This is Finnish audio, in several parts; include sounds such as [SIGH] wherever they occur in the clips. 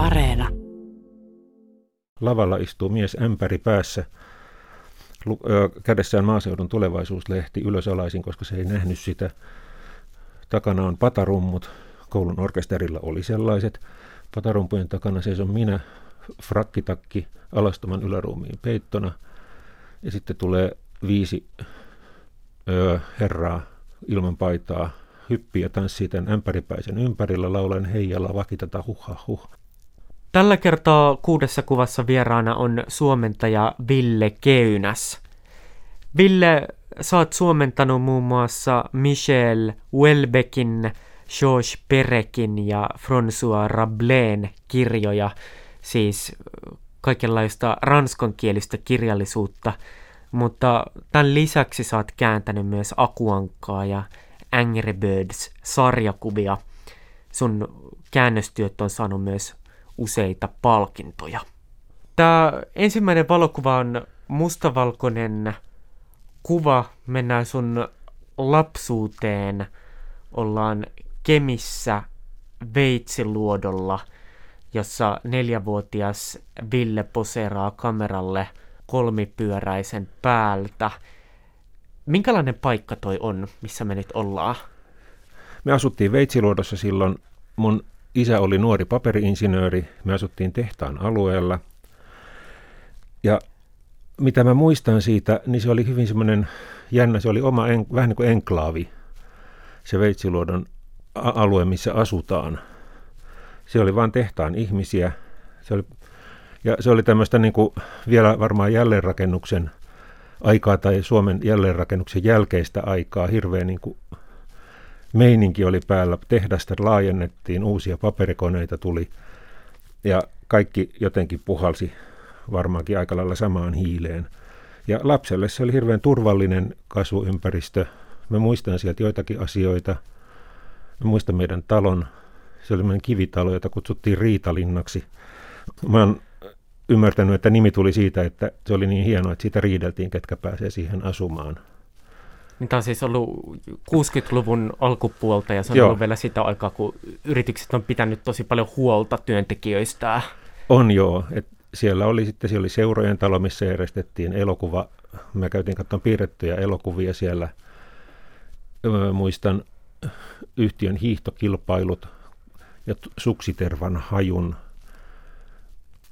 Areena. Lavalla istuu mies ämpäri päässä. Kädessään maaseudun tulevaisuuslehti ylösalaisin, koska se ei nähnyt sitä. Takana on patarummut. Koulun orkesterilla oli sellaiset. Patarumpujen takana seison minä, frakkitakki, alastoman yläruumiin peittona. Ja sitten tulee viisi öö, herraa ilman paitaa, hyppii ja tanssii tämän ämpäripäisen ympärillä, laulen heijalla vakitata huh huh. Tällä kertaa kuudessa kuvassa vieraana on suomentaja Ville Keynäs. Ville, oot suomentanut muun muassa Michel Welbeckin, Georges Perekin ja François Rabelain kirjoja, siis kaikenlaista ranskankielistä kirjallisuutta, mutta tämän lisäksi sä oot kääntänyt myös Akuankkaa ja Angry Birds-sarjakuvia. Sun käännöstyöt on saanut myös useita palkintoja. Tämä ensimmäinen valokuva on mustavalkoinen kuva. Mennään sun lapsuuteen. Ollaan Kemissä veitsiluodolla, jossa neljävuotias Ville poseeraa kameralle kolmipyöräisen päältä. Minkälainen paikka toi on, missä me nyt ollaan? Me asuttiin Veitsiluodossa silloin. Mun isä oli nuori paperiinsinööri. Me asuttiin tehtaan alueella. Ja mitä mä muistan siitä, niin se oli hyvin semmoinen jännä, se oli oma, en, vähän niin kuin enklaavi, se Veitsiluodon alue, missä asutaan. Se oli vain tehtaan ihmisiä. Se oli, ja se oli tämmöistä niin kuin vielä varmaan jälleenrakennuksen aikaa tai Suomen jälleenrakennuksen jälkeistä aikaa. Hirveä niin kuin meininki oli päällä. Tehdasta laajennettiin, uusia paperikoneita tuli ja kaikki jotenkin puhalsi varmaankin aika lailla samaan hiileen. Ja lapselle se oli hirveän turvallinen kasvuympäristö. Mä muistan sieltä joitakin asioita. Mä muistan meidän talon. Se oli kivitalo, jota kutsuttiin Riitalinnaksi. Mä oon ymmärtänyt, että nimi tuli siitä, että se oli niin hienoa, että siitä riideltiin, ketkä pääsee siihen asumaan. Niin tämä on siis ollut 60-luvun alkupuolta ja se on Joo. ollut vielä sitä aikaa, kun yritykset on pitänyt tosi paljon huolta työntekijöistä. On joo. Et siellä oli sitten siellä oli seurojen talo, missä järjestettiin elokuva. Mä käytin katsomaan piirrettyjä elokuvia siellä. Mä muistan yhtiön hiihtokilpailut ja suksitervan hajun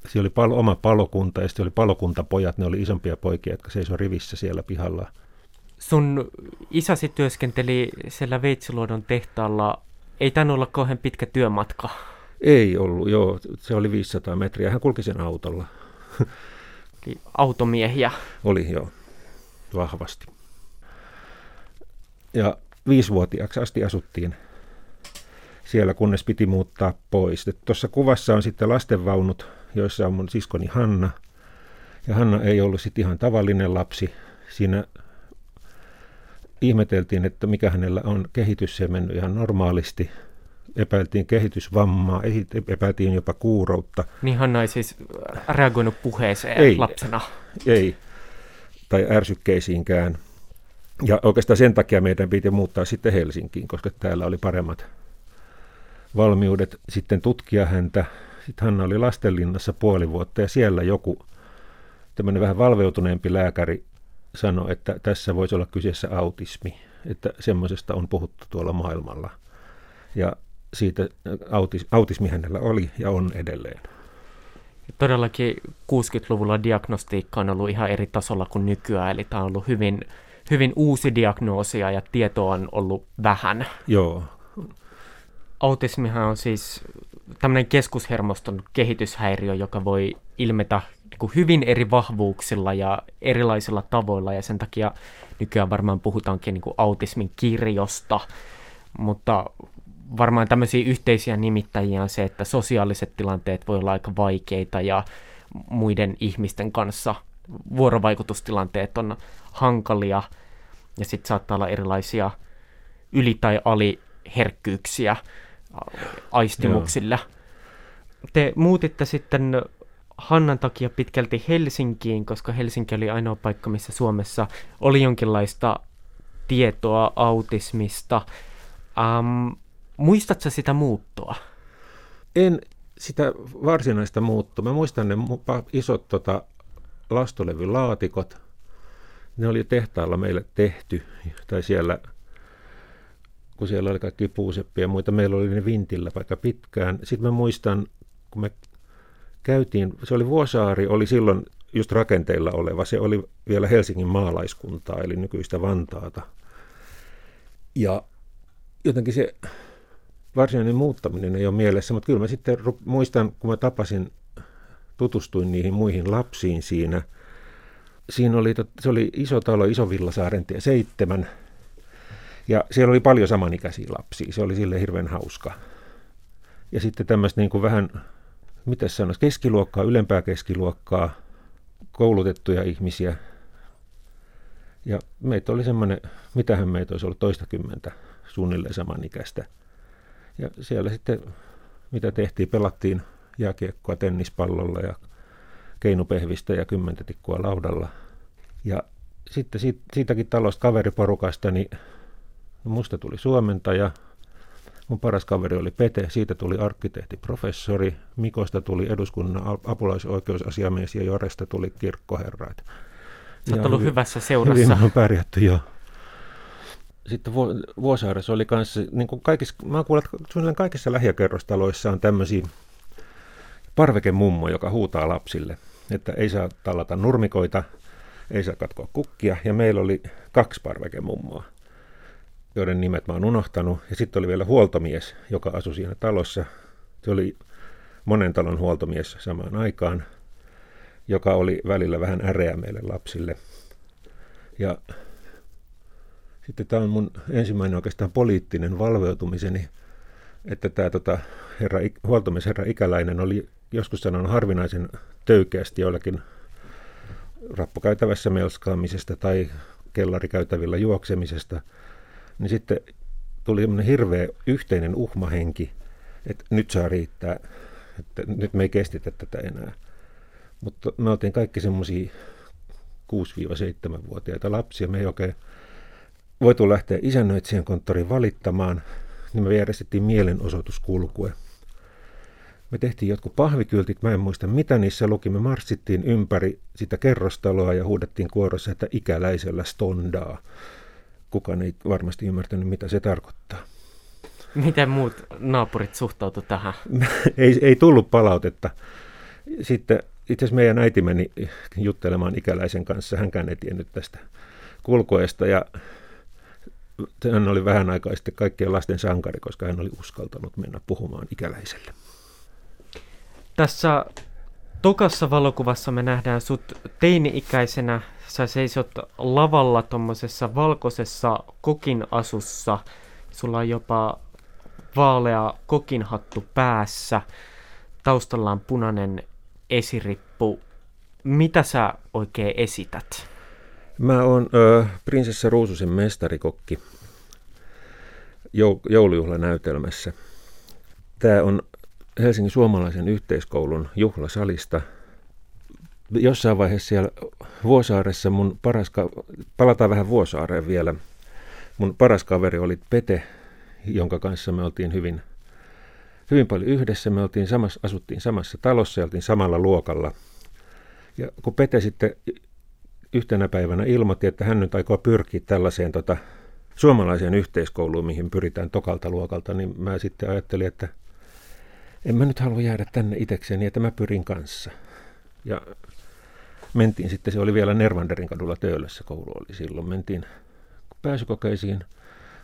siellä oli palo, oma palokunta ja sitten oli palokuntapojat, ne oli isompia poikia, jotka seisoi rivissä siellä pihalla. Sun isäsi työskenteli siellä Veitsiluodon tehtaalla. Ei tainnut olla kauhean pitkä työmatka. Ei ollut, joo. Se oli 500 metriä. Hän kulki sen autolla. Eli automiehiä. Oli, joo. Vahvasti. Ja viisivuotiaaksi asti asuttiin siellä, kunnes piti muuttaa pois. Tuossa kuvassa on sitten lastenvaunut joissa on mun siskoni Hanna. Ja Hanna ei ollut sitten ihan tavallinen lapsi. Siinä ihmeteltiin, että mikä hänellä on kehitys, se mennyt ihan normaalisti. Epäiltiin kehitysvammaa, epäiltiin jopa kuuroutta. Niin Hanna ei siis reagoinut puheeseen ei, lapsena? Ei, tai ärsykkeisiinkään. Ja oikeastaan sen takia meidän piti muuttaa sitten Helsinkiin, koska täällä oli paremmat valmiudet sitten tutkia häntä sitten Hanna oli lastenlinnassa puoli vuotta ja siellä joku tämmöinen vähän valveutuneempi lääkäri sanoi, että tässä voisi olla kyseessä autismi, että semmoisesta on puhuttu tuolla maailmalla. Ja siitä autis, autismi hänellä oli ja on edelleen. Todellakin 60-luvulla diagnostiikka on ollut ihan eri tasolla kuin nykyään, eli tämä on ollut hyvin, hyvin uusi diagnoosia ja tietoa on ollut vähän. Joo. Autismihan on siis tämmöinen keskushermoston kehityshäiriö, joka voi ilmetä niin hyvin eri vahvuuksilla ja erilaisilla tavoilla, ja sen takia nykyään varmaan puhutaankin niin autismin kirjosta, mutta varmaan tämmöisiä yhteisiä nimittäjiä on se, että sosiaaliset tilanteet voi olla aika vaikeita ja muiden ihmisten kanssa vuorovaikutustilanteet on hankalia ja sitten saattaa olla erilaisia yli- tai aliherkkyyksiä aistimuksilla. Joo. Te muutitte sitten Hannan takia pitkälti Helsinkiin, koska Helsinki oli ainoa paikka, missä Suomessa oli jonkinlaista tietoa autismista. Um, muistatko sitä muuttoa? En sitä varsinaista muuttua. Mä muistan ne isot tota, lastolevylaatikot. Ne oli tehtaalla meille tehty, tai siellä, kun siellä oli kaikki puuseppiä ja muita, meillä oli ne vintillä vaikka pitkään. Sitten mä muistan, kun me käytiin, se oli Vuosaari, oli silloin just rakenteilla oleva, se oli vielä Helsingin maalaiskuntaa, eli nykyistä Vantaata. Ja jotenkin se varsinainen muuttaminen ei ole mielessä, mutta kyllä mä sitten muistan, kun mä tapasin, tutustuin niihin muihin lapsiin siinä. Siinä oli, se oli iso talo, iso Villasaarentie 7, ja siellä oli paljon samanikäisiä lapsia. Se oli sille hirveän hauska. Ja sitten tämmöistä niin kuin vähän, mitä sanoisi, keskiluokkaa, ylempää keskiluokkaa, koulutettuja ihmisiä. Ja meitä oli semmoinen, mitähän meitä olisi ollut toistakymmentä suunnilleen samanikäistä. Ja siellä sitten, mitä tehtiin, pelattiin jääkiekkoa tennispallolla ja keinupehvistä ja kymmentä tikkua laudalla. Ja sitten siitä, siitäkin talosta kaveriporukasta, niin musta tuli suomentaja, mun paras kaveri oli Pete, siitä tuli arkkitehti professori, Mikosta tuli eduskunnan apulaisoikeusasiamies ja Joresta tuli kirkkoherra. Olet ollut hyvässä seurassa. Hyvin on pärjätty, joo sitten Vuosaaressa oli kanssa, niin kuin kaikissa, mä kuulen, että suunnilleen kaikissa lähiökerrostaloissa on tämmöisiä parvekemummo, joka huutaa lapsille, että ei saa tallata nurmikoita, ei saa katkoa kukkia, ja meillä oli kaksi parvekemummoa, joiden nimet mä oon unohtanut, ja sitten oli vielä huoltomies, joka asui siinä talossa. Se oli monen talon huoltomies samaan aikaan, joka oli välillä vähän äreä meille lapsille. Ja sitten tämä on mun ensimmäinen oikeastaan poliittinen valveutumiseni, että tämä tota, herra, huoltomies herra Ikäläinen oli joskus sanonut harvinaisen töykeästi joillakin rappukäytävässä melskaamisesta tai kellarikäytävillä juoksemisesta, niin sitten tuli semmoinen hirveä yhteinen uhmahenki, että nyt saa riittää, että nyt me ei kestitä tätä enää. Mutta me oltiin kaikki semmoisia 6-7-vuotiaita lapsia, me ei oikein voitu lähteä isännöitsijän konttoriin valittamaan, niin me järjestettiin mielenosoituskulkue. Me tehtiin jotkut pahvikyltit, mä en muista mitä niissä luki. Me marssittiin ympäri sitä kerrostaloa ja huudettiin kuorossa, että ikäläisellä stondaa. Kukaan ei varmasti ymmärtänyt, mitä se tarkoittaa. Miten muut naapurit suhtautu tähän? [LAUGHS] ei, ei tullut palautetta. Sitten itse asiassa meidän äiti meni juttelemaan ikäläisen kanssa. Hänkään ei tiennyt tästä kulkueesta ja hän oli vähän aikaa sitten kaikkien lasten sankari, koska hän oli uskaltanut mennä puhumaan ikäläiselle. Tässä tokassa valokuvassa me nähdään sut teini-ikäisenä. Sä seisot lavalla tuommoisessa valkoisessa kokin asussa. Sulla on jopa vaalea kokinhattu päässä. Taustalla on punainen esirippu. Mitä sä oikein esität? Mä oon ö, prinsessa Ruususen mestarikokki jou, joulujuhlanäytelmässä. Tämä on Helsingin suomalaisen yhteiskoulun juhlasalista. Jossain vaiheessa siellä Vuosaaressa mun paras, palataan vähän Vuosaareen vielä. Mun paras kaveri oli Pete, jonka kanssa me oltiin hyvin, hyvin paljon yhdessä. Me oltiin samassa, asuttiin samassa talossa ja oltiin samalla luokalla. Ja kun Pete sitten yhtenä päivänä ilmoitti, että hän nyt aikoo pyrkiä tällaiseen tota, suomalaiseen yhteiskouluun, mihin pyritään tokalta luokalta, niin mä sitten ajattelin, että en mä nyt halua jäädä tänne itsekseni, että mä pyrin kanssa. Ja mentiin sitten, se oli vielä Nervanderin kadulla Töölössä koulu oli silloin, mentiin pääsykokeisiin,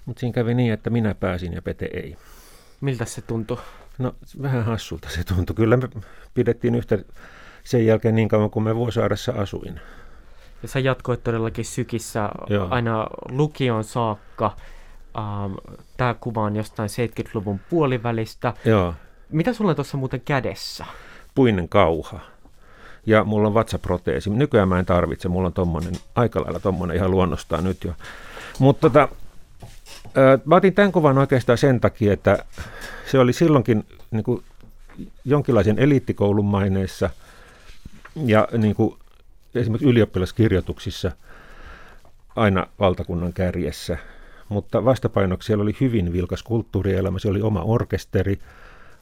mutta siinä kävi niin, että minä pääsin ja Pete ei. Miltä se tuntui? No vähän hassulta se tuntui. Kyllä me pidettiin yhtä sen jälkeen niin kauan kuin me Vuosaaressa asuin. Ja sä jatkoit todellakin sykissä Joo. aina lukion saakka. Ähm, Tämä kuva on jostain 70-luvun puolivälistä. Joo. Mitä sulla on tuossa muuten kädessä? Puinen kauha. Ja mulla on vatsaproteesi. Nykyään mä en tarvitse. Mulla on tommonen, aika lailla tommonen ihan luonnostaan nyt jo. Mutta tota, mä otin tämän kuvan oikeastaan sen takia, että se oli silloinkin niin kuin jonkinlaisen eliittikoulun maineessa ja niin kuin esimerkiksi ylioppilaskirjoituksissa aina valtakunnan kärjessä, mutta vastapainoksi siellä oli hyvin vilkas kulttuurielämä, siellä oli oma orkesteri,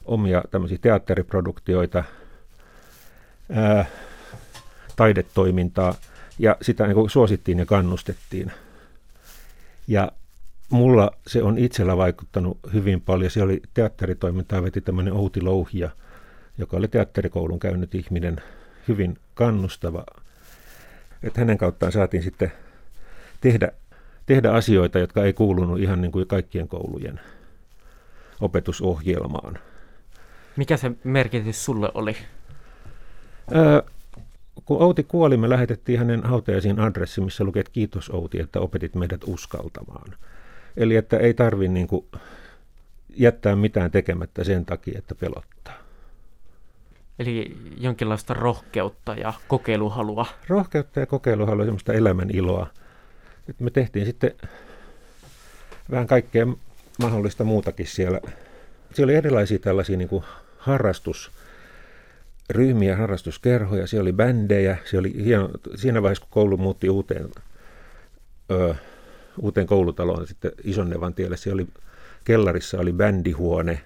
omia tämmöisiä teatteriproduktioita, ää, taidetoimintaa, ja sitä niin suosittiin ja kannustettiin. Ja mulla se on itsellä vaikuttanut hyvin paljon. Se oli teatteritoimintaa, veti tämmöinen Outi Louhia, joka oli teatterikoulun käynyt ihminen, hyvin kannustava. Että hänen kauttaan saatiin sitten tehdä, tehdä asioita, jotka ei kuulunut ihan niin kuin kaikkien koulujen opetusohjelmaan. Mikä se merkitys sulle oli? Kun Outi kuoli, me lähetettiin hänen hautajaisiin adressi, missä luki, että kiitos Outi, että opetit meidät uskaltamaan. Eli että ei tarvi niin kuin jättää mitään tekemättä sen takia, että pelottaa. Eli jonkinlaista rohkeutta ja kokeiluhalua. Rohkeutta ja kokeiluhalua, semmoista elämän iloa. Et me tehtiin sitten vähän kaikkea mahdollista muutakin siellä. Siellä oli erilaisia tällaisia niin kuin harrastusryhmiä, harrastuskerhoja, siellä oli bändejä, siellä oli hieno, siinä vaiheessa kun koulu muutti uuteen, ö, uuteen koulutaloon sitten Isonnevan tielle, siellä oli kellarissa oli bändihuone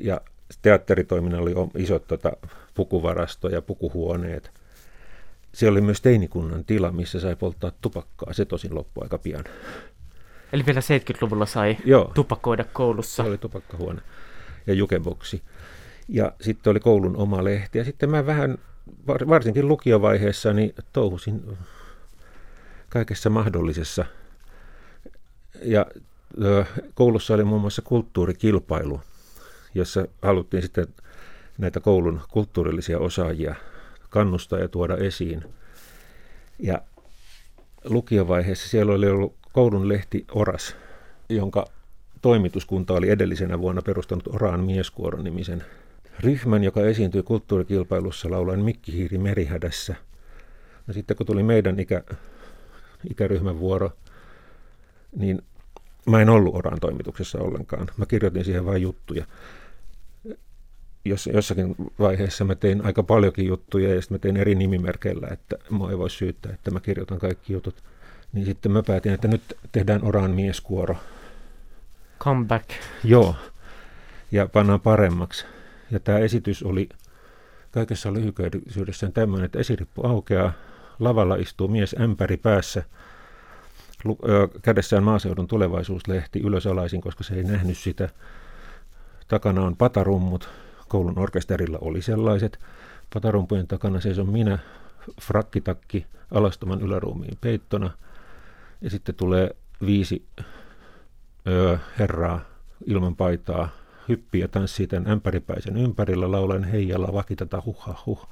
ja teatteritoiminnalla oli isot tota, pukuvarasto ja pukuhuoneet. Siellä oli myös teinikunnan tila, missä sai polttaa tupakkaa. Se tosin loppui aika pian. Eli vielä 70-luvulla sai Joo. tupakoida koulussa. Se oli tupakkahuone ja jukeboksi. Ja sitten oli koulun oma lehti. Ja sitten mä vähän, varsinkin lukiovaiheessa, niin touhusin kaikessa mahdollisessa. Ja koulussa oli muun muassa kulttuurikilpailu, jossa haluttiin sitten näitä koulun kulttuurillisia osaajia kannustaa ja tuoda esiin. Ja lukiovaiheessa siellä oli ollut koulun lehti Oras, jonka toimituskunta oli edellisenä vuonna perustanut Oraan mieskuoron nimisen ryhmän, joka esiintyi kulttuurikilpailussa laulaen Mikki Hiiri merihädässä. No sitten kun tuli meidän ikä, ikäryhmän vuoro, niin mä en ollut Oraan toimituksessa ollenkaan. Mä kirjoitin siihen vain juttuja. Jos, jossakin vaiheessa mä tein aika paljonkin juttuja ja sitten mä tein eri nimimerkeillä, että mua ei voi syyttää, että mä kirjoitan kaikki jutut. Niin sitten mä päätin, että nyt tehdään Oraan mieskuoro. Comeback. Joo, ja pannaan paremmaksi. Ja tämä esitys oli kaikessa lyhyköydyydessään tämmöinen, että esirippu aukeaa, lavalla istuu mies ämpäri päässä, kädessään maaseudun tulevaisuuslehti ylösalaisin, koska se ei nähnyt sitä. Takana on patarummut, koulun orkesterilla oli sellaiset. Patarumpujen takana seison minä, frakkitakki alastoman yläruumiin peittona. Ja sitten tulee viisi ö, herraa ilman paitaa, hyppii ja tanssii tämän ämpäripäisen ympärillä, laulen heijalla vakitata huh huh.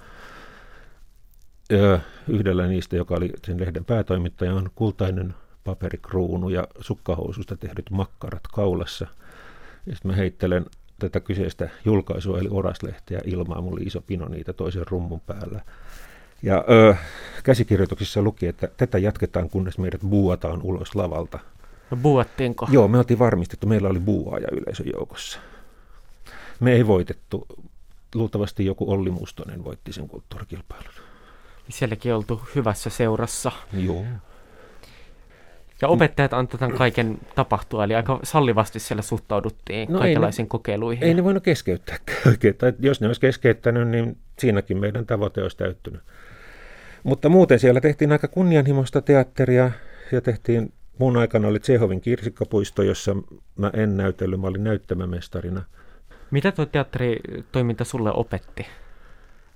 Ö, yhdellä niistä, joka oli sen lehden päätoimittaja, on kultainen paperikruunu ja sukkahoususta tehdyt makkarat kaulassa. Ja sitten mä heittelen tätä kyseistä julkaisua, eli Oraslehteä ilmaa. Mulla oli iso pino niitä toisen rummun päällä. Ja ö, käsikirjoituksissa luki, että tätä jatketaan, kunnes meidät buuataan ulos lavalta. No buuattiinko? Joo, me oltiin varmistettu. Meillä oli buuaaja yleisön joukossa. Me ei voitettu. Luultavasti joku Olli Mustonen voitti sen kulttuurikilpailun. Sielläkin oltu hyvässä seurassa. Joo. Ja opettajat antoi tämän kaiken tapahtua, eli aika sallivasti siellä suhtauduttiin no kaikenlaisiin ei ne, kokeiluihin. Ei ne voinut keskeyttää [LAUGHS] oikein. Tai jos ne olisi keskeyttänyt, niin siinäkin meidän tavoite olisi täyttynyt. Mutta muuten siellä tehtiin aika kunnianhimoista teatteria ja tehtiin, mun aikana oli Tsehovin kirsikkapuisto, jossa mä en näytellyt, mä olin näyttämämestarina. Mitä tuo teatteritoiminta sulle opetti?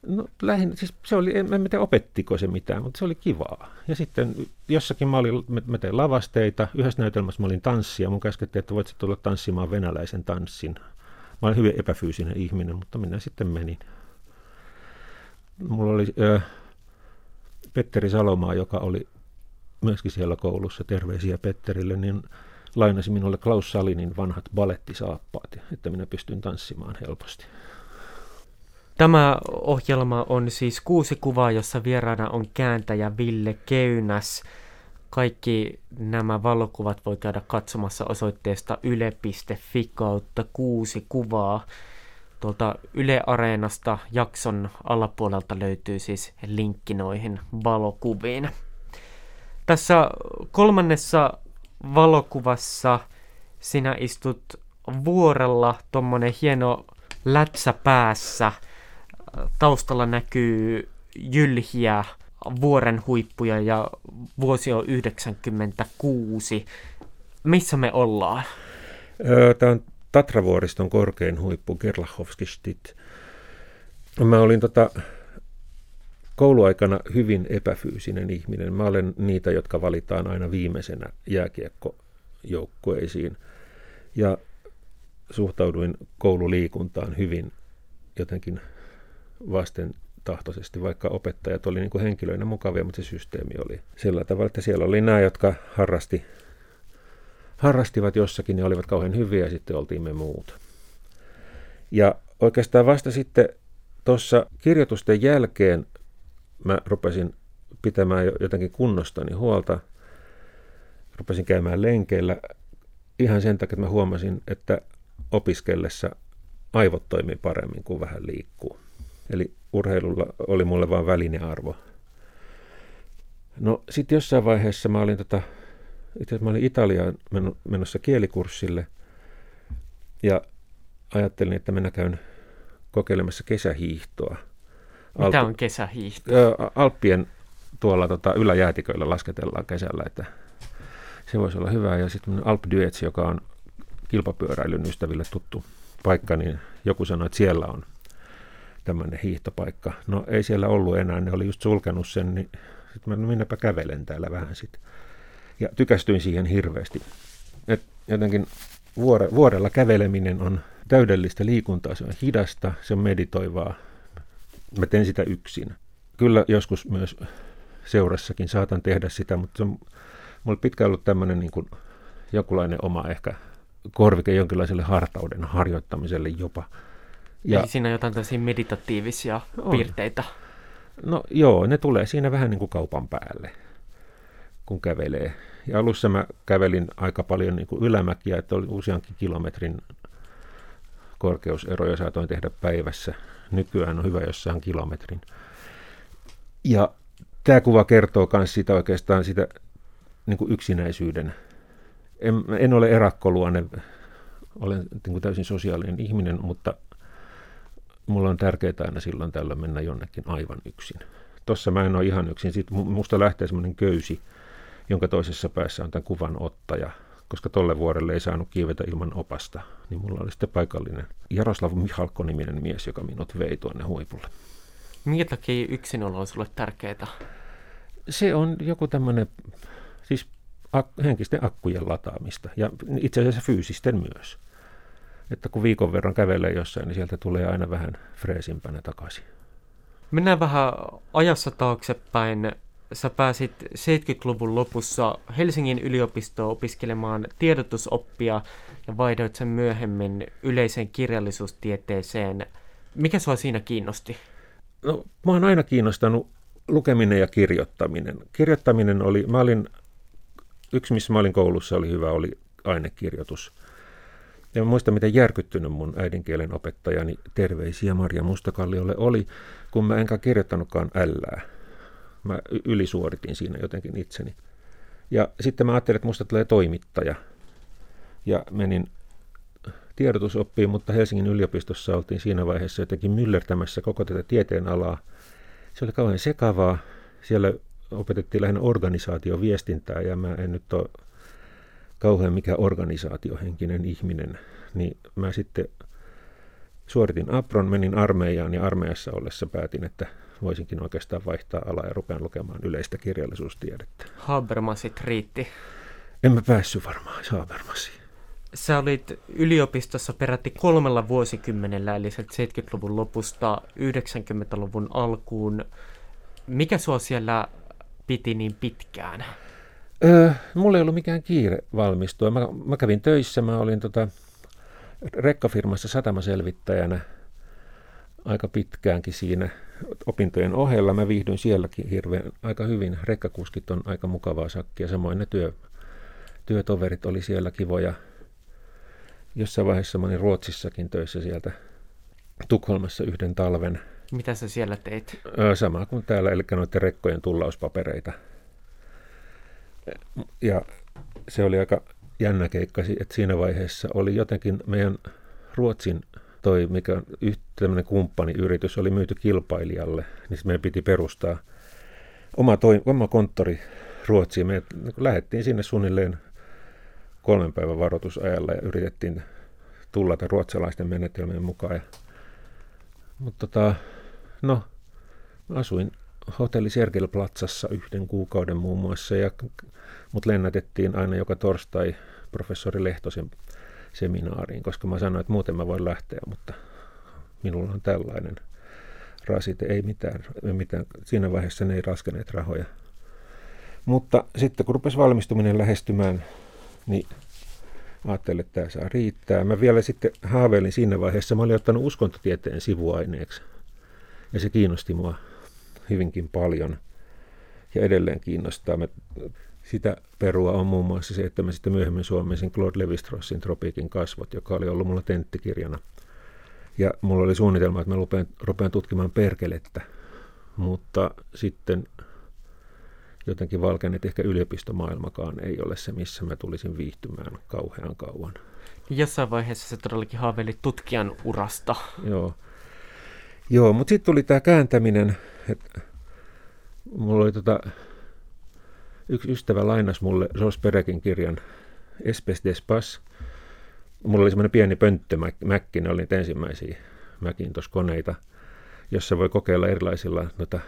No lähinnä, siis se oli, en, en tiedä opettiko se mitään, mutta se oli kivaa. Ja sitten jossakin mä, olin, mä, mä tein lavasteita, yhdessä näytelmässä mä olin tanssia, mun käskettiin, että voit tulla tanssimaan venäläisen tanssin. Mä olin hyvin epäfyysinen ihminen, mutta minä sitten menin. Mulla oli ö, Petteri Salomaa, joka oli myöskin siellä koulussa, terveisiä Petterille, niin lainasi minulle Klaus Salinin vanhat balettisaappaat, että minä pystyn tanssimaan helposti. Tämä ohjelma on siis kuusi kuvaa, jossa vieraana on kääntäjä Ville Keynäs. Kaikki nämä valokuvat voi käydä katsomassa osoitteesta yle.fi kautta kuusi kuvaa. Tuolta Yle Areenasta jakson alapuolelta löytyy siis linkki noihin valokuviin. Tässä kolmannessa valokuvassa sinä istut vuorella, tuommoinen hieno lätsä päässä. Taustalla näkyy jylhiä vuoren huippuja ja vuosi on 96. Missä me ollaan? Tämä on Tatravuoriston korkein huippu, Gerlachovskistit. Mä olin tota, kouluaikana hyvin epäfyysinen ihminen. Mä olen niitä, jotka valitaan aina viimeisenä jääkiekkojoukkueisiin. Ja suhtauduin koululiikuntaan hyvin jotenkin vasten tahtoisesti, vaikka opettajat oli niin henkilöinä mukavia, mutta se systeemi oli sillä tavalla, että siellä oli nämä, jotka harrasti, harrastivat jossakin ja olivat kauhean hyviä ja sitten oltiin me muut. Ja oikeastaan vasta sitten tuossa kirjoitusten jälkeen mä rupesin pitämään jotenkin kunnostani huolta, rupesin käymään lenkeillä ihan sen takia, että mä huomasin, että opiskellessa aivot toimii paremmin kuin vähän liikkuu. Eli urheilulla oli mulle vain välinearvo. No sitten jossain vaiheessa mä olin, tota, itse mä olin Italiaan menossa kielikurssille ja ajattelin, että minä käyn kokeilemassa kesähiihtoa. Mitä on kesähiihto? Alppien tuolla tota, yläjäätiköillä lasketellaan kesällä, että se voisi olla hyvä. Ja sitten Alp Duets, joka on kilpapyöräilyn ystäville tuttu paikka, niin joku sanoi, että siellä on tämmöinen hiihtopaikka. No ei siellä ollut enää, ne oli just sulkenut sen, niin sitten mä no minäpä kävelen täällä vähän sitten. Ja tykästyin siihen hirveästi. Et jotenkin vuore, vuorella käveleminen on täydellistä liikuntaa, se on hidasta, se on meditoivaa. Mä teen sitä yksin. Kyllä joskus myös seurassakin saatan tehdä sitä, mutta se on mulla pitkään ollut tämmöinen niin kuin jokulainen oma ehkä korvike jonkinlaiselle hartauden harjoittamiselle jopa. Ja, Eli siinä on jotain tällaisia meditatiivisia on. piirteitä. No joo, ne tulee siinä vähän niin kuin kaupan päälle, kun kävelee. Ja alussa mä kävelin aika paljon niin kuin ylämäkiä, että oli useankin kilometrin korkeuseroja saatoin tehdä päivässä. Nykyään on hyvä, jos saan kilometrin. Ja tämä kuva kertoo myös sitä oikeastaan sitä niin kuin yksinäisyyden. En, en ole erakkoluonne, olen niin kuin täysin sosiaalinen ihminen, mutta mulla on tärkeää aina silloin tällöin mennä jonnekin aivan yksin. Tossa mä en ole ihan yksin. Sitten musta lähtee semmoinen köysi, jonka toisessa päässä on tämän kuvan ottaja, koska tolle vuorelle ei saanut kiivetä ilman opasta. Niin mulla oli sitten paikallinen Jaroslav Mihalko-niminen mies, joka minut vei tuonne huipulle. Minkä takia yksinolo on sulle tärkeää? Se on joku tämmöinen, siis ak- henkisten akkujen lataamista ja itse asiassa fyysisten myös. Että kun viikon verran kävelee jossain, niin sieltä tulee aina vähän freesimpänä takaisin. Mennään vähän ajassa taaksepäin. Sä pääsit 70-luvun lopussa Helsingin yliopistoon opiskelemaan tiedotusoppia ja vaihdoit sen myöhemmin yleiseen kirjallisuustieteeseen. Mikä sua siinä kiinnosti? No, mä oon aina kiinnostanut lukeminen ja kirjoittaminen. Kirjoittaminen oli, mä olin, yksi missä mä olin koulussa oli hyvä, oli ainekirjoitus. Ja mä muistan, miten järkyttynyt mun äidinkielen opettajani terveisiä Marja Mustakalliolle oli, kun mä enkä kirjoittanutkaan ällää. Mä ylisuoritin siinä jotenkin itseni. Ja sitten mä ajattelin, että musta tulee toimittaja. Ja menin tiedotusoppiin, mutta Helsingin yliopistossa oltiin siinä vaiheessa jotenkin myllertämässä koko tätä tieteenalaa. Se oli kauhean sekavaa. Siellä opetettiin lähinnä organisaatioviestintää ja mä en nyt ole kauhean mikä organisaatiohenkinen ihminen, niin mä sitten suoritin apron, menin armeijaan ja armeijassa ollessa päätin, että voisinkin oikeastaan vaihtaa alaa ja rupean lukemaan yleistä kirjallisuustiedettä. Habermasit riitti. En mä päässyt varmaan Habermasiin. Sä olit yliopistossa peräti kolmella vuosikymmenellä, eli 70-luvun lopusta 90-luvun alkuun. Mikä sua siellä piti niin pitkään? Öö, mulla ei ollut mikään kiire valmistua. Mä, mä kävin töissä, mä olin tota, rekkafirmassa satamaselvittäjänä aika pitkäänkin siinä opintojen ohella. Mä viihdyin sielläkin hirveän aika hyvin. Rekkakuskit on aika mukavaa sakkia, samoin ne työ, työtoverit oli siellä kivoja. Jossain vaiheessa mä olin Ruotsissakin töissä sieltä Tukholmassa yhden talven. Mitä sä siellä teit? Sama kuin täällä, eli noiden rekkojen tullauspapereita – ja se oli aika jännä keikka, että siinä vaiheessa oli jotenkin meidän Ruotsin toi, mikä tämmöinen kumppaniyritys, oli myyty kilpailijalle, niin meidän piti perustaa oma, toi, oma konttori Ruotsiin. Me lähdettiin sinne suunnilleen kolmen päivän varoitusajalla ja yritettiin tulla ruotsalaisten menetelmien mukaan. Ja, mutta tota, no, asuin hotelli Sergelplatsassa yhden kuukauden muun muassa ja mut lennätettiin aina joka torstai professori Lehtosen seminaariin, koska mä sanoin, että muuten mä voin lähteä, mutta minulla on tällainen rasite, ei mitään, ei mitään. siinä vaiheessa ne ei raskeneet rahoja. Mutta sitten kun rupesi valmistuminen lähestymään, niin ajattelin, että tämä saa riittää. Mä vielä sitten haaveilin siinä vaiheessa, mä olin ottanut uskontotieteen sivuaineeksi. Ja se kiinnosti mua hyvinkin paljon. Ja edelleen kiinnostaa. Mä, sitä perua on muun muassa se, että mä sitten myöhemmin suomisin Claude Levi-Strossin Tropiikin kasvot, joka oli ollut mulla tenttikirjana. Ja mulla oli suunnitelma, että mä rupean, rupean tutkimaan perkelettä. Mutta sitten jotenkin valkeni, että ehkä yliopistomaailmakaan ei ole se, missä mä tulisin viihtymään kauhean kauan. Jossain vaiheessa se todellakin haaveilit tutkijan urasta. Joo, Joo mutta sitten tuli tämä kääntäminen, että mulla oli tota, yksi ystävä lainas mulle Jos Perekin kirjan Espes d'Espace. Mulla oli semmoinen pieni pönttömäkki, ne oli niitä ensimmäisiä Macintosh-koneita, jossa voi kokeilla erilaisilla noita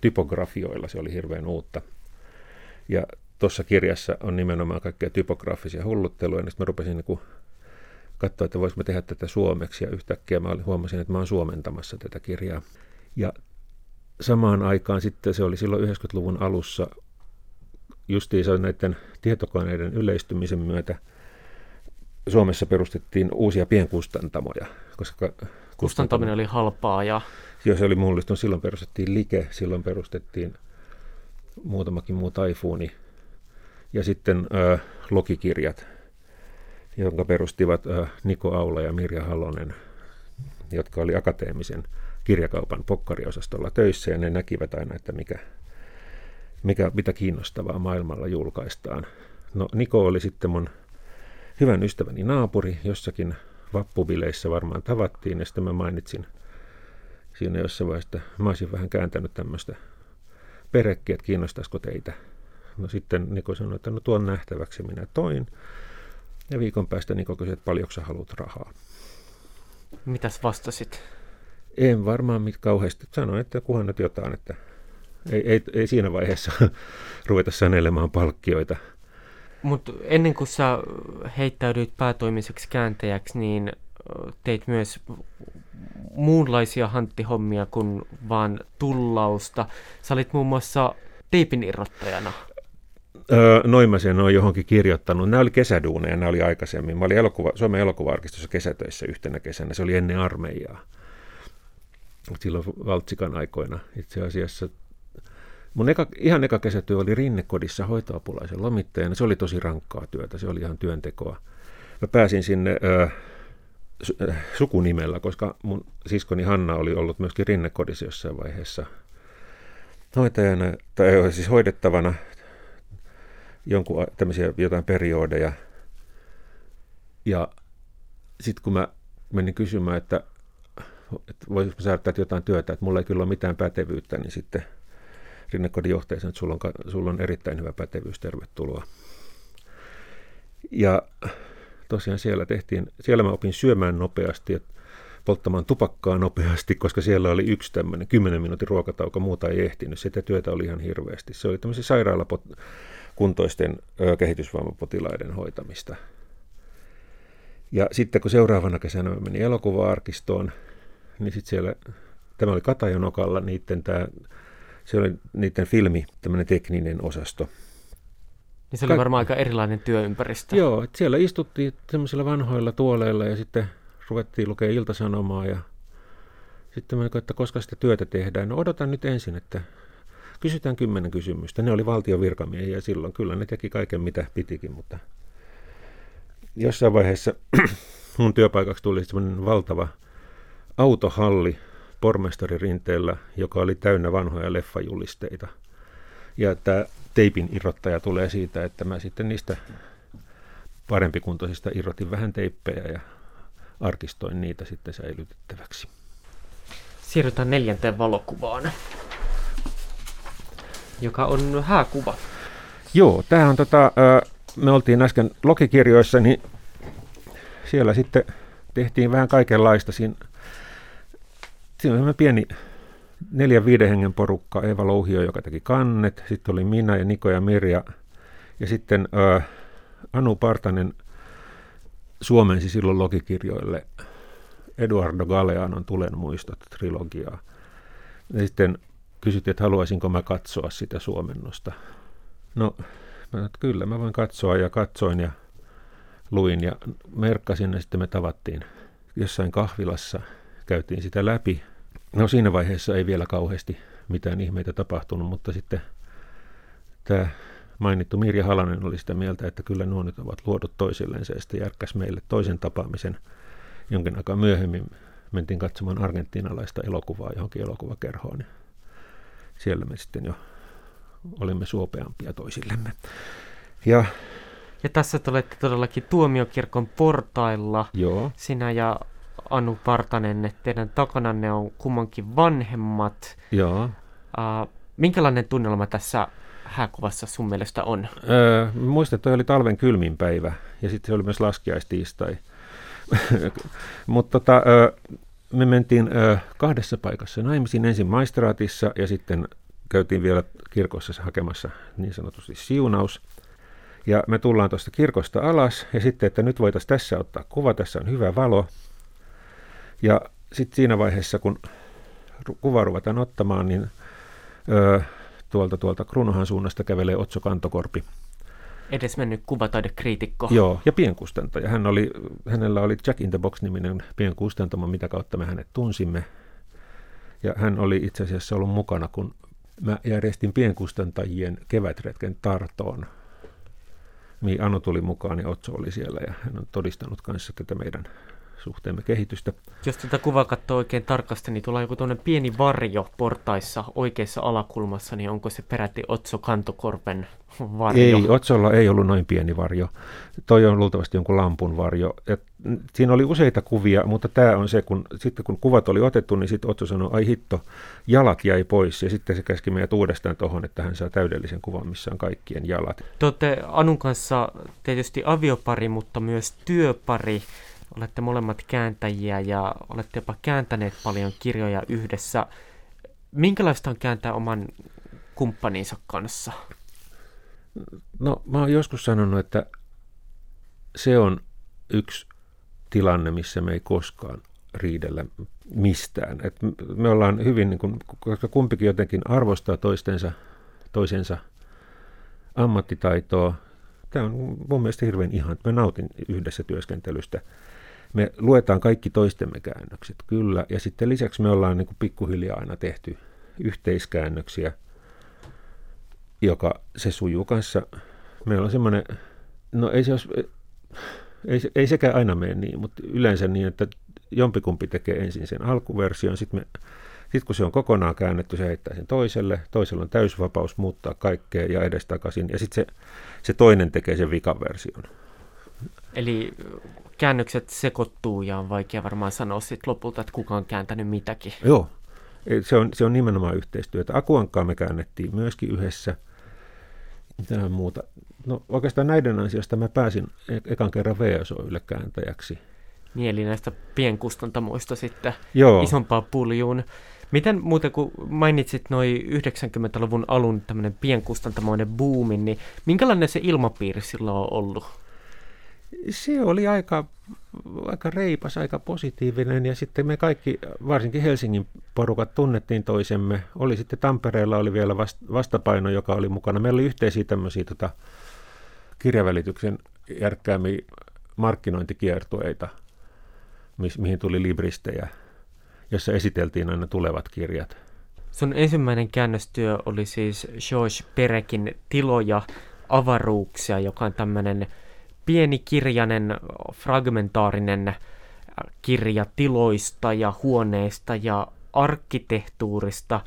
typografioilla, se oli hirveän uutta. Ja tuossa kirjassa on nimenomaan kaikkea typografisia hullutteluja, niin mä rupesin niin katsoa, että voisimme tehdä tätä suomeksi, ja yhtäkkiä mä huomasin, että mä oon suomentamassa tätä kirjaa. Ja samaan aikaan sitten, se oli silloin 90-luvun alussa, justiinsa näiden tietokoneiden yleistymisen myötä, Suomessa perustettiin uusia pienkustantamoja, koska kustantaminen oli halpaa ja... Joo, se oli mullistunut. Silloin perustettiin Like, silloin perustettiin muutamakin muu taifuuni. Ja sitten äh, logikirjat, jonka perustivat äh, Niko Aula ja Mirja Halonen, jotka oli akateemisen kirjakaupan pokkariosastolla töissä, ja ne näkivät aina, että mikä, mikä, mitä kiinnostavaa maailmalla julkaistaan. No Niko oli sitten mun hyvän ystäväni naapuri jossakin vappubileissä varmaan tavattiin, ja sitten mä mainitsin siinä jossain vaiheessa, että mä olisin vähän kääntänyt tämmöistä perekkiä, että kiinnostaisiko teitä. No sitten Niko sanoi, että no tuon nähtäväksi minä toin. Ja viikon päästä Niko kysyi, että paljonko sä haluat rahaa. Mitäs vastasit? En varmaan mit kauheasti. Sanoin, että kunhan nyt jotain, että ei, ei, ei siinä vaiheessa [LAUGHS] ruveta sanelemaan palkkioita. Mutta ennen kuin sä heittäydyit päätoimiseksi kääntäjäksi, niin teit myös muunlaisia hanttihommia kuin vaan tullausta. Sä olit muun muassa teipin irrottajana. Öö, noin mä sen olen johonkin kirjoittanut. Nämä oli kesäduuneja, nämä oli aikaisemmin. Mä olin elokuva, Suomen elokuva-arkistossa kesätöissä yhtenä kesänä. Se oli ennen armeijaa. Silloin Valtsikan aikoina itse asiassa Mun eka, ihan eka kesätyö oli rinnekodissa hoitoapulaisen lomittajana. Se oli tosi rankkaa työtä, se oli ihan työntekoa. Mä pääsin sinne ö, sukunimellä, koska mun siskoni Hanna oli ollut myöskin rinnekodissa jossain vaiheessa hoitajana, tai siis hoidettavana jonkun tämmöisiä jotain periodeja. Ja sitten kun mä menin kysymään, että, että voisiko saada jotain työtä, että mulla ei kyllä ole mitään pätevyyttä, niin sitten – rinnekodin johtaja että sulla on, sulla on erittäin hyvä pätevyys, tervetuloa. Ja tosiaan siellä tehtiin, siellä mä opin syömään nopeasti ja polttamaan tupakkaa nopeasti, koska siellä oli yksi tämmöinen 10 minuutin ruokatauko, muuta ei ehtinyt. Sitä työtä oli ihan hirveästi. Se oli tämmöisiä sairaalakuntoisten kehitysvammapotilaiden hoitamista. Ja sitten kun seuraavana kesänä mä menin elokuva-arkistoon, niin sitten siellä, tämä oli Katajonokalla, niiden tämä se oli niiden filmi, tämmöinen tekninen osasto. Niin se oli varmaan aika erilainen työympäristö. Joo, että siellä istuttiin semmoisilla vanhoilla tuoleilla ja sitten ruvettiin lukea iltasanomaa ja sitten mä että koska sitä työtä tehdään. No odotan nyt ensin, että kysytään kymmenen kysymystä. Ne oli valtion virkamiehiä silloin. Kyllä ne teki kaiken mitä pitikin, mutta jossain vaiheessa [CLEARS THROAT] mun työpaikaksi tuli semmoinen valtava autohalli, pormestari rinteellä, joka oli täynnä vanhoja leffajulisteita. Ja tämä teipin irrottaja tulee siitä, että mä sitten niistä parempikuntoisista irrotin vähän teippejä ja arkistoin niitä sitten säilytettäväksi. Siirrytään neljänteen valokuvaan, joka on hääkuva. Joo, tämä on tota, me oltiin äsken logikirjoissa, niin siellä sitten tehtiin vähän kaikenlaista. Siinä, siinä oli pieni neljän viiden hengen porukka, Eeva Louhio, joka teki kannet, sitten oli minä ja Niko ja Mirja, ja sitten ää, Anu Partanen suomensi silloin logikirjoille. Eduardo Galeanon Tulen muistot trilogiaa. Ja sitten kysyttiin, että haluaisinko mä katsoa sitä suomennosta. No, mä että kyllä mä voin katsoa. Ja katsoin ja luin ja merkkasin ja sitten me tavattiin jossain kahvilassa, käytiin sitä läpi. No siinä vaiheessa ei vielä kauheasti mitään ihmeitä tapahtunut, mutta sitten tämä mainittu Mirja Halanen oli sitä mieltä, että kyllä nuo nyt ovat luodut toisilleen ja sitten järkkäs meille toisen tapaamisen jonkin aikaa myöhemmin. Mentiin katsomaan argentiinalaista elokuvaa johonkin elokuvakerhoon. Ja siellä me sitten jo olimme suopeampia toisillemme. Ja, ja tässä te olette todellakin tuomiokirkon portailla. Joo. Sinä ja Anu Partanen, että teidän takananne on kummankin vanhemmat. Joo. Uh, minkälainen tunnelma tässä hääkuvassa sun mielestä on? Öö, muistan, että oli talven kylmin päivä ja sitten se oli myös laskiaistiistai. [LAUGHS] Mutta tota, öö, me mentiin öö, kahdessa paikassa naimisiin, ensin maistraatissa ja sitten käytiin vielä kirkossa hakemassa niin sanotusti siunaus. Ja me tullaan tuosta kirkosta alas ja sitten, että nyt voitaisiin tässä ottaa kuva, tässä on hyvä valo. Ja sitten siinä vaiheessa, kun kuva ruvetaan ottamaan, niin öö, tuolta, tuolta Krunohan suunnasta kävelee Otso Kantokorpi. Edes mennyt kuvataidekriitikko. Joo, ja pienkustantaja. Hän oli, hänellä oli Jack in the Box-niminen pienkustantamo, mitä kautta me hänet tunsimme. Ja hän oli itse asiassa ollut mukana, kun mä järjestin pienkustantajien kevätretken Tartoon. Mihin Anu tuli mukaan ja Otso oli siellä ja hän on todistanut kanssa tätä meidän suhteemme kehitystä. Jos tätä kuvaa katsoo oikein tarkasti, niin tulee joku tuonne pieni varjo portaissa oikeassa alakulmassa, niin onko se peräti Otso Kantokorpen varjo? Ei, Otsolla ei ollut noin pieni varjo. Toi on luultavasti jonkun lampun varjo. Et siinä oli useita kuvia, mutta tämä on se, kun sitten kun kuvat oli otettu, niin sitten Otso sanoi, ai hitto, jalat jäi pois. Ja sitten se käski meidät uudestaan tuohon, että hän saa täydellisen kuvan, missä on kaikkien jalat. Te olette Anun kanssa tietysti aviopari, mutta myös työpari. Olette molemmat kääntäjiä ja olette jopa kääntäneet paljon kirjoja yhdessä. Minkälaista on kääntää oman kumppaninsa kanssa? No, mä oon joskus sanonut, että se on yksi tilanne, missä me ei koskaan riidellä mistään. Et me ollaan hyvin, niin kun, koska kumpikin jotenkin arvostaa toistensa, toisensa ammattitaitoa. Tämä on mun mielestä hirveän ihan, mä nautin yhdessä työskentelystä me luetaan kaikki toistemme käännökset, kyllä. Ja sitten lisäksi me ollaan niin kuin pikkuhiljaa aina tehty yhteiskäännöksiä, joka se sujuu kanssa. Meillä on semmoinen, no ei se olisi, ei, ei sekään aina mene niin, mutta yleensä niin, että jompikumpi tekee ensin sen alkuversion, sitten sitten kun se on kokonaan käännetty, se heittää sen toiselle. Toisella on täysvapaus muuttaa kaikkea ja edestakaisin. Ja sitten se, se toinen tekee sen vikaversion. Eli käännökset sekoittuu ja on vaikea varmaan sanoa sit lopulta, että kuka on kääntänyt mitäkin. Joo, se on, se on nimenomaan yhteistyötä. Akuankkaa me käännettiin myöskin yhdessä. Mitähän muuta? No oikeastaan näiden ansiosta mä pääsin e- ekan kerran VSOille kääntäjäksi. Niin, eli näistä pienkustantamoista sitten Joo. isompaa puljuun. Miten muuten, kun mainitsit noin 90-luvun alun tämmöinen pienkustantamoinen boomin, niin minkälainen se ilmapiiri silloin on ollut? Se oli aika, aika reipas, aika positiivinen ja sitten me kaikki, varsinkin Helsingin porukat, tunnettiin toisemme. Oli sitten Tampereella oli vielä vastapaino, joka oli mukana. Meillä oli yhteisiä tämmöisiä tota, kirjavälityksen järkkäämiä markkinointikiertueita, mi- mihin tuli libristejä, jossa esiteltiin aina tulevat kirjat. Sun ensimmäinen käännöstyö oli siis George Perekin Tiloja avaruuksia, joka on tämmöinen pieni kirjainen, fragmentaarinen kirja tiloista ja huoneista ja arkkitehtuurista.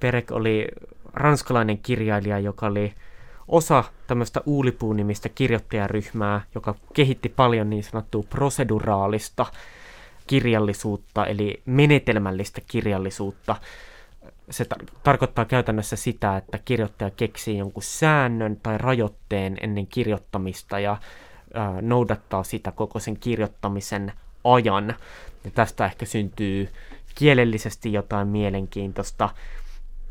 Perek oli ranskalainen kirjailija, joka oli osa tämmöistä Uulipuu-nimistä kirjoittajaryhmää, joka kehitti paljon niin sanottua proseduraalista kirjallisuutta, eli menetelmällistä kirjallisuutta. Se tar- tarkoittaa käytännössä sitä, että kirjoittaja keksii jonkun säännön tai rajoitteen ennen kirjoittamista ja ää, noudattaa sitä koko sen kirjoittamisen ajan. Ja tästä ehkä syntyy kielellisesti jotain mielenkiintoista.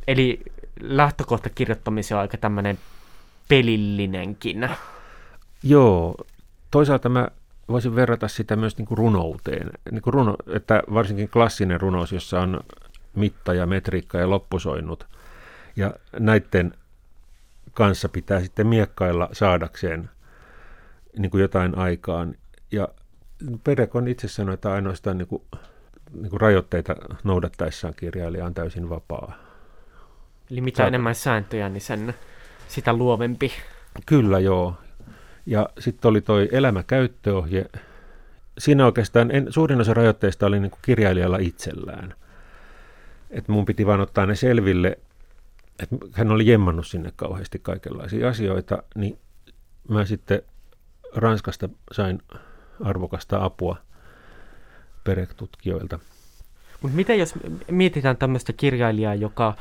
Eli lähtökohta kirjoittamiseen on aika tämmöinen pelillinenkin. Joo, toisaalta mä voisin verrata sitä myös niin kuin runouteen. Niin kuin runo, että varsinkin klassinen runous, jossa on mitta ja metriikka ja loppusoinnut. Ja näiden kanssa pitää sitten miekkailla saadakseen niin kuin jotain aikaan. Ja Perekon itse sanoi, että ainoastaan niin kuin, niin kuin rajoitteita noudattaessaan kirjailija on täysin vapaa. Eli mitä Saat... enemmän sääntöjä, niin sen sitä luovempi. Kyllä joo. Ja sitten oli toi elämäkäyttöohje. Siinä oikeastaan en, suurin osa rajoitteista oli niin kuin kirjailijalla itsellään. Et mun piti vaan ottaa ne selville, että hän oli jemmannut sinne kauheasti kaikenlaisia asioita, niin mä sitten Ranskasta sain arvokasta apua perektutkijoilta. Mutta miten jos mietitään tämmöistä kirjailijaa, joka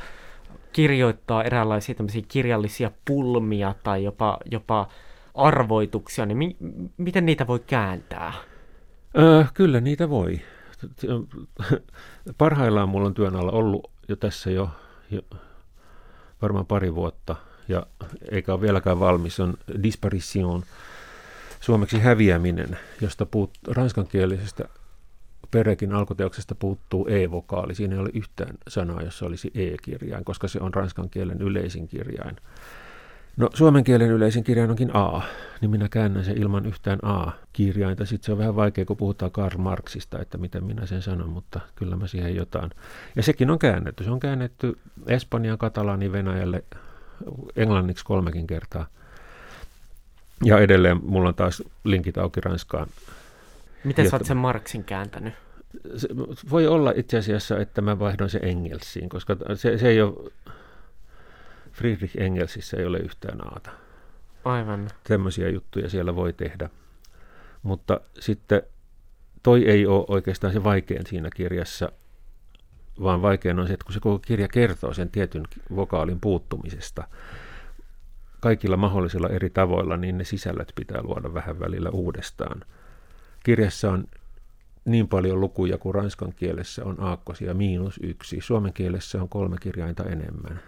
kirjoittaa eräänlaisia kirjallisia pulmia tai jopa, jopa arvoituksia, niin mi- miten niitä voi kääntää? Öö, kyllä niitä voi. Parhaillaan mulla on työn alla ollut jo tässä jo, jo varmaan pari vuotta, ja eikä ole vieläkään valmis, on Disparition, suomeksi häviäminen, josta puut ranskankielisestä Perekin alkuteoksesta puuttuu e-vokaali. Siinä ei ole yhtään sanaa, jossa olisi e-kirjain, koska se on ranskan kielen yleisin kirjain. No suomen kielen yleisin kirjain onkin A, niin minä käännän sen ilman yhtään A-kirjainta. Sitten se on vähän vaikea, kun puhutaan Karl Marxista, että miten minä sen sanon, mutta kyllä mä siihen jotain. Ja sekin on käännetty. Se on käännetty Espanjaan, Katalaniin, Venäjälle, englanniksi kolmekin kertaa. Ja edelleen mulla on taas linkit auki Ranskaan. Miten sä oot sen Marxin kääntänyt? Se voi olla itse asiassa, että mä vaihdoin se Engelsiin, koska se, se ei ole Friedrich Engelsissä ei ole yhtään aata. Aivan. Tämmöisiä juttuja siellä voi tehdä. Mutta sitten toi ei ole oikeastaan se vaikein siinä kirjassa, vaan vaikein on se, että kun se koko kirja kertoo sen tietyn vokaalin puuttumisesta kaikilla mahdollisilla eri tavoilla, niin ne sisällöt pitää luoda vähän välillä uudestaan. Kirjassa on niin paljon lukuja kuin ranskan kielessä on aakkosia miinus yksi. Suomen kielessä on kolme kirjainta enemmän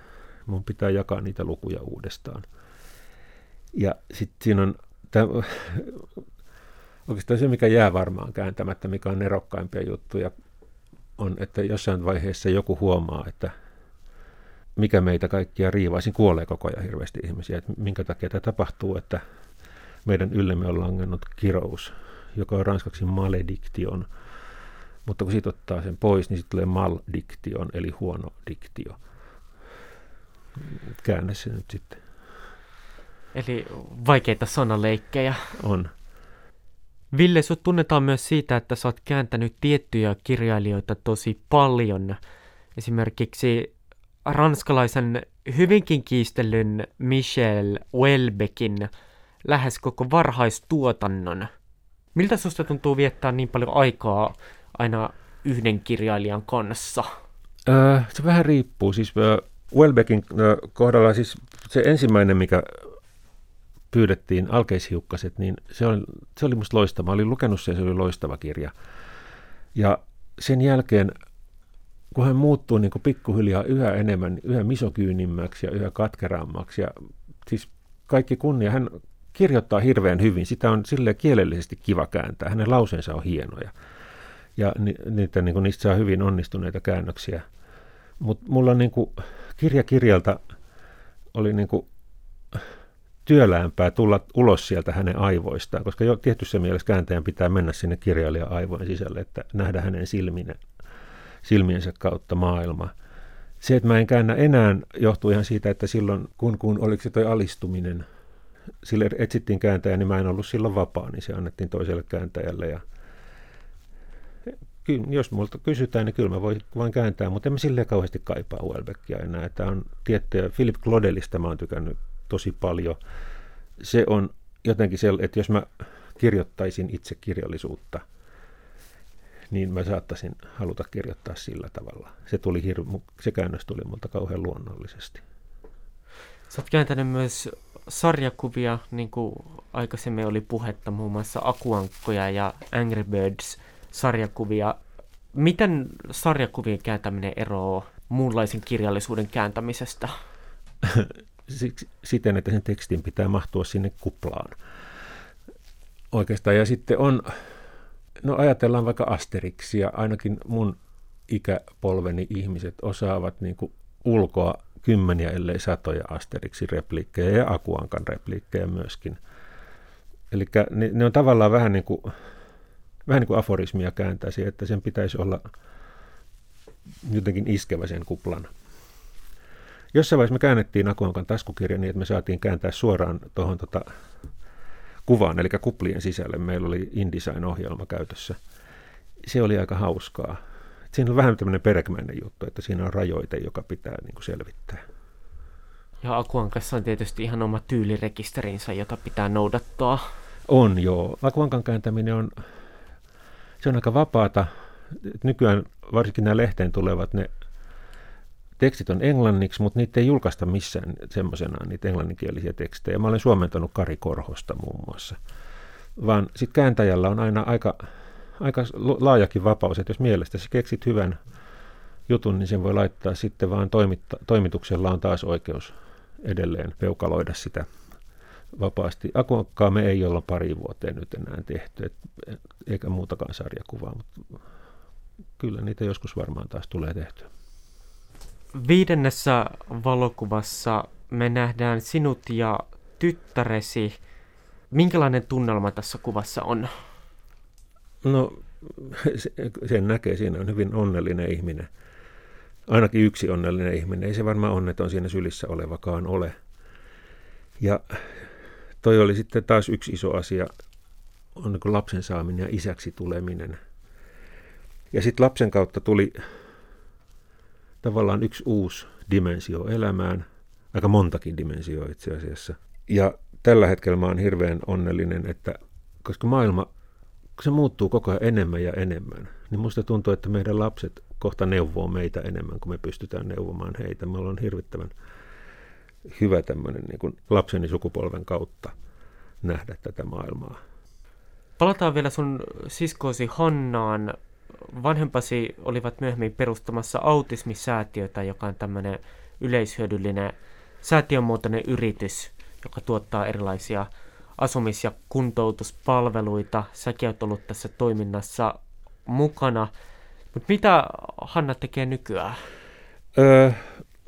mun pitää jakaa niitä lukuja uudestaan. Ja sitten siinä on tämä, [LAUGHS] oikeastaan se, mikä jää varmaan kääntämättä, mikä on nerokkaimpia juttuja, on, että jossain vaiheessa joku huomaa, että mikä meitä kaikkia riivaisin, kuolee koko ajan hirveästi ihmisiä, että minkä takia tämä tapahtuu, että meidän yllemme on langennut kirous, joka on ranskaksi malediktion, mutta kun siitä ottaa sen pois, niin sitten tulee maldiktion, eli huono diktio käännä se nyt sitten. Eli vaikeita sanaleikkejä. On. Ville, sut tunnetaan myös siitä, että sä oot kääntänyt tiettyjä kirjailijoita tosi paljon. Esimerkiksi ranskalaisen hyvinkin kiistellyn Michel Welbeckin lähes koko varhaistuotannon. Miltä susta tuntuu viettää niin paljon aikaa aina yhden kirjailijan kanssa? Öö, se vähän riippuu. Siis Welbeckin kohdalla siis se ensimmäinen, mikä pyydettiin, Alkeishiukkaset, niin se oli, se oli musta loistava. Mä olin lukenut sen, se oli loistava kirja. Ja sen jälkeen, kun hän muuttuu niin pikkuhiljaa yhä enemmän, yhä misokyynimmäksi ja yhä katkerammaksi, ja siis kaikki kunnia, hän kirjoittaa hirveän hyvin. Sitä on sille kielellisesti kiva kääntää. Hänen lauseensa on hienoja. Ja ni, niitä, niin kuin, niistä saa hyvin onnistuneita käännöksiä. Mutta mulla on niin kuin, kirja kirjalta oli niin kuin työläämpää tulla ulos sieltä hänen aivoistaan, koska jo tietyssä mielessä kääntäjän pitää mennä sinne kirjailijan aivojen sisälle, että nähdä hänen silmine, silmiensä kautta maailma. Se, että mä en käännä enää, johtuu ihan siitä, että silloin, kun, kun oliko se toi alistuminen, sille etsittiin kääntäjä, niin mä en ollut silloin vapaa, niin se annettiin toiselle kääntäjälle ja kyllä, jos multa kysytään, niin kyllä mä voin vain kääntää, mutta en mä silleen kauheasti kaipaa Welbeckia enää. Tämä on tiettyä, Philip Claudelista mä oon tykännyt tosi paljon. Se on jotenkin se, että jos mä kirjoittaisin itse kirjallisuutta, niin mä saattaisin haluta kirjoittaa sillä tavalla. Se, tuli hirmu, se käännös tuli multa kauhean luonnollisesti. Sä oot kääntänyt myös sarjakuvia, niin kuin aikaisemmin oli puhetta, muun muassa Akuankkoja ja Angry Birds sarjakuvia. Miten sarjakuvien kääntäminen eroaa muunlaisen kirjallisuuden kääntämisestä? [LAUGHS] Siten, että sen tekstin pitää mahtua sinne kuplaan. Oikeastaan. Ja sitten on, no ajatellaan vaikka Asterixia, ainakin mun ikäpolveni ihmiset osaavat niin kuin ulkoa kymmeniä, ellei satoja Asterixin repliikkejä ja Akuankan repliikkejä myöskin. Eli ne, ne on tavallaan vähän niin kuin, vähän niin kuin aforismia kääntäisi, että sen pitäisi olla jotenkin iskevä sen kuplan. Jossain vaiheessa me käännettiin Akuankan taskukirja niin, että me saatiin kääntää suoraan tuohon tota kuvaan, eli kuplien sisälle. Meillä oli InDesign-ohjelma käytössä. Se oli aika hauskaa. Siinä on vähän tämmöinen perkmäinen juttu, että siinä on rajoite, joka pitää niin kuin selvittää. Ja Akuankassa on tietysti ihan oma tyylirekisterinsä, jota pitää noudattaa. On joo. Akuankan kääntäminen on, se on aika vapaata. Nykyään varsinkin nämä lehteen tulevat, ne tekstit on englanniksi, mutta niitä ei julkaista missään semmoisena, niitä englanninkielisiä tekstejä. Mä olen suomentanut Kari Korhosta muun muassa. Vaan sitten kääntäjällä on aina aika aika laajakin vapaus, että jos mielestäsi keksit hyvän jutun, niin sen voi laittaa sitten vaan toimitta, toimituksella on taas oikeus edelleen peukaloida sitä vapaasti. Akuankkaa me ei olla pari vuoteen nyt enää tehty, et, eikä muutakaan sarjakuvaa, mutta kyllä niitä joskus varmaan taas tulee tehtyä. Viidennessä valokuvassa me nähdään sinut ja tyttäresi. Minkälainen tunnelma tässä kuvassa on? No sen näkee, siinä on hyvin onnellinen ihminen. Ainakin yksi onnellinen ihminen. Ei se varmaan onneton siinä sylissä olevakaan ole. Ja toi oli sitten taas yksi iso asia, on niin lapsen saaminen ja isäksi tuleminen. Ja sitten lapsen kautta tuli tavallaan yksi uusi dimensio elämään, aika montakin dimensioa itse asiassa. Ja tällä hetkellä mä oon hirveän onnellinen, että koska maailma kun se muuttuu koko ajan enemmän ja enemmän, niin musta tuntuu, että meidän lapset kohta neuvoo meitä enemmän kuin me pystytään neuvomaan heitä. Me ollaan hirvittävän hyvä tämmöinen niin kuin lapseni sukupolven kautta nähdä tätä maailmaa. Palataan vielä sun siskoosi Hannaan. Vanhempasi olivat myöhemmin perustamassa autismisäätiötä, joka on tämmöinen yleishyödyllinen säätiönmuotoinen yritys, joka tuottaa erilaisia asumis- ja kuntoutuspalveluita. Säkin olet ollut tässä toiminnassa mukana. Mutta mitä Hanna tekee nykyään? Öö,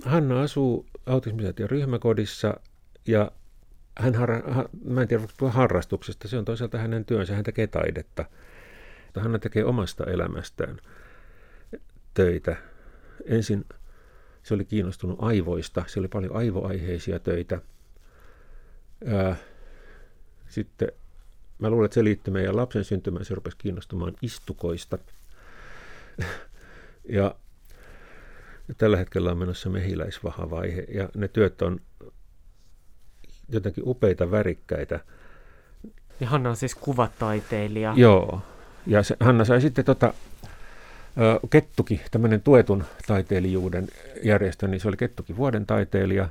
Hanna asuu autismisäätiön ryhmäkodissa ja hän har- ha- mä en tiedä harrastuksesta, se on toisaalta hänen työnsä, hän tekee taidetta. Hanna tekee omasta elämästään töitä. Ensin se oli kiinnostunut aivoista, se oli paljon aivoaiheisia töitä. Sitten mä luulen, että se liittyy meidän lapsen syntymään, se rupesi kiinnostumaan istukoista. [LAUGHS] ja tällä hetkellä on menossa mehiläisvahavaihe ja ne työt on jotenkin upeita, värikkäitä. Ja Hanna on siis kuvataiteilija. Joo, ja se, Hanna sai sitten tota, Kettuki, tämmöinen tuetun taiteilijuuden järjestö, niin se oli Kettuki vuoden taiteilija.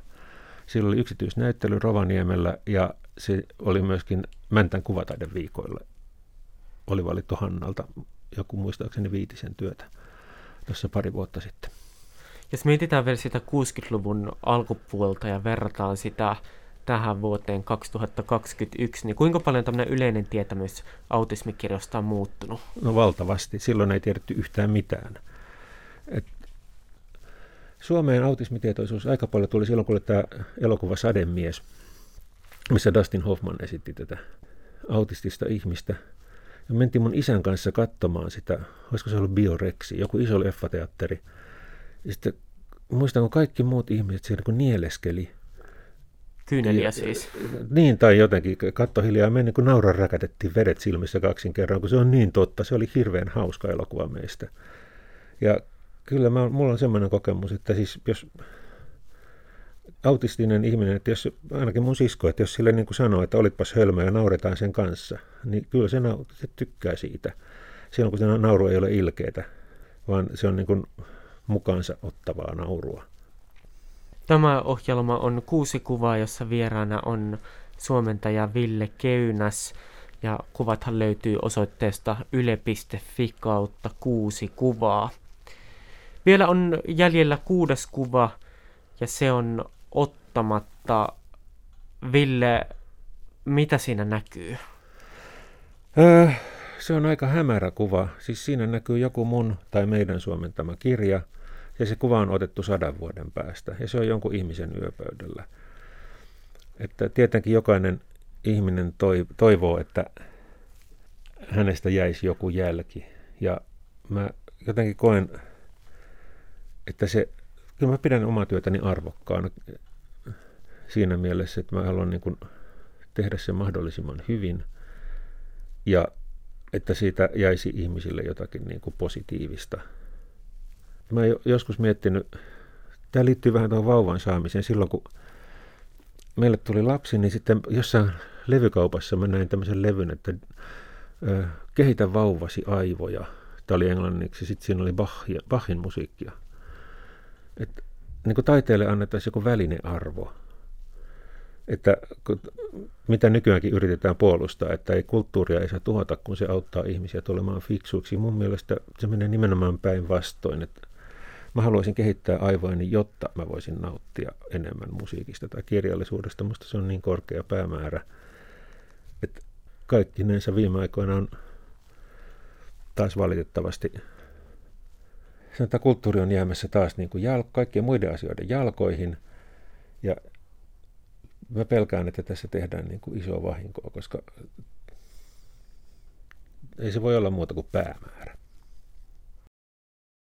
Sillä oli yksityisnäyttely Rovaniemellä ja se oli myöskin Mäntän viikoilla. Oli valittu Hannalta joku muistaakseni viitisen työtä tuossa pari vuotta sitten. Jos mietitään vielä sitä 60-luvun alkupuolta ja verrataan sitä tähän vuoteen 2021, niin kuinka paljon tämmöinen yleinen tietämys autismikirjosta on muuttunut? No valtavasti. Silloin ei tiedetty yhtään mitään. Et Suomeen autismitietoisuus aika paljon tuli silloin, kun oli tämä elokuva Sademies – missä Dustin Hoffman esitti tätä autistista ihmistä. Ja mentiin mun isän kanssa katsomaan sitä, olisiko se ollut Bioreksi, joku iso leffateatteri. Ja sitten muistan, kun kaikki muut ihmiset siellä kun nieleskeli. Kyyneliä siis. Niin, tai jotenkin katto hiljaa meni, kun nauran räkätettiin vedet silmissä kaksin kerran, kun se on niin totta. Se oli hirveän hauska elokuva meistä. Ja kyllä mä, mulla on semmoinen kokemus, että siis jos autistinen ihminen, että jos, ainakin mun sisko, että jos sille niin kuin sanoo, että olitpas hölmö ja nauretaan sen kanssa, niin kyllä se, se tykkää siitä. Silloin kun se nauru ei ole ilkeitä, vaan se on niin kuin mukaansa ottavaa naurua. Tämä ohjelma on kuusi kuvaa, jossa vieraana on suomentaja Ville Keynäs ja kuvathan löytyy osoitteesta yle.fi kautta kuusi kuvaa. Vielä on jäljellä kuudes kuva ja se on ottamatta. Ville, mitä siinä näkyy? Öö, se on aika hämärä kuva. Siis siinä näkyy joku mun tai meidän suomentama kirja – ja se kuva on otettu sadan vuoden päästä, ja se on jonkun ihmisen yöpöydällä. Että tietenkin jokainen ihminen toivoo, että hänestä jäisi joku jälki. Ja mä jotenkin koen, että se, kyllä mä pidän omaa työtäni arvokkaana siinä mielessä, että mä haluan niin kuin tehdä sen mahdollisimman hyvin ja että siitä jäisi ihmisille jotakin niin kuin positiivista – Mä joskus miettinyt, tämä liittyy vähän tuohon vauvan saamiseen. Silloin kun meille tuli lapsi, niin sitten jossain levykaupassa mä näin tämmöisen levyn, että kehitä vauvasi aivoja. Tämä oli englanniksi, sitten siinä oli Bachin musiikkia. Et, niin kuin taiteelle annettaisiin joku välinearvo. Että mitä nykyäänkin yritetään puolustaa, että ei kulttuuria ei saa tuhota, kun se auttaa ihmisiä tulemaan fiksuiksi. Mun mielestä se menee nimenomaan päinvastoin, että Mä haluaisin kehittää aivoani, jotta mä voisin nauttia enemmän musiikista tai kirjallisuudesta. Musta se on niin korkea päämäärä, että kaikki näissä viime aikoina on taas valitettavasti sanotaan, kulttuuri on jäämässä taas niin kuin jal- kaikkien muiden asioiden jalkoihin. Ja mä pelkään, että tässä tehdään niin kuin isoa vahinkoa, koska ei se voi olla muuta kuin päämäärä.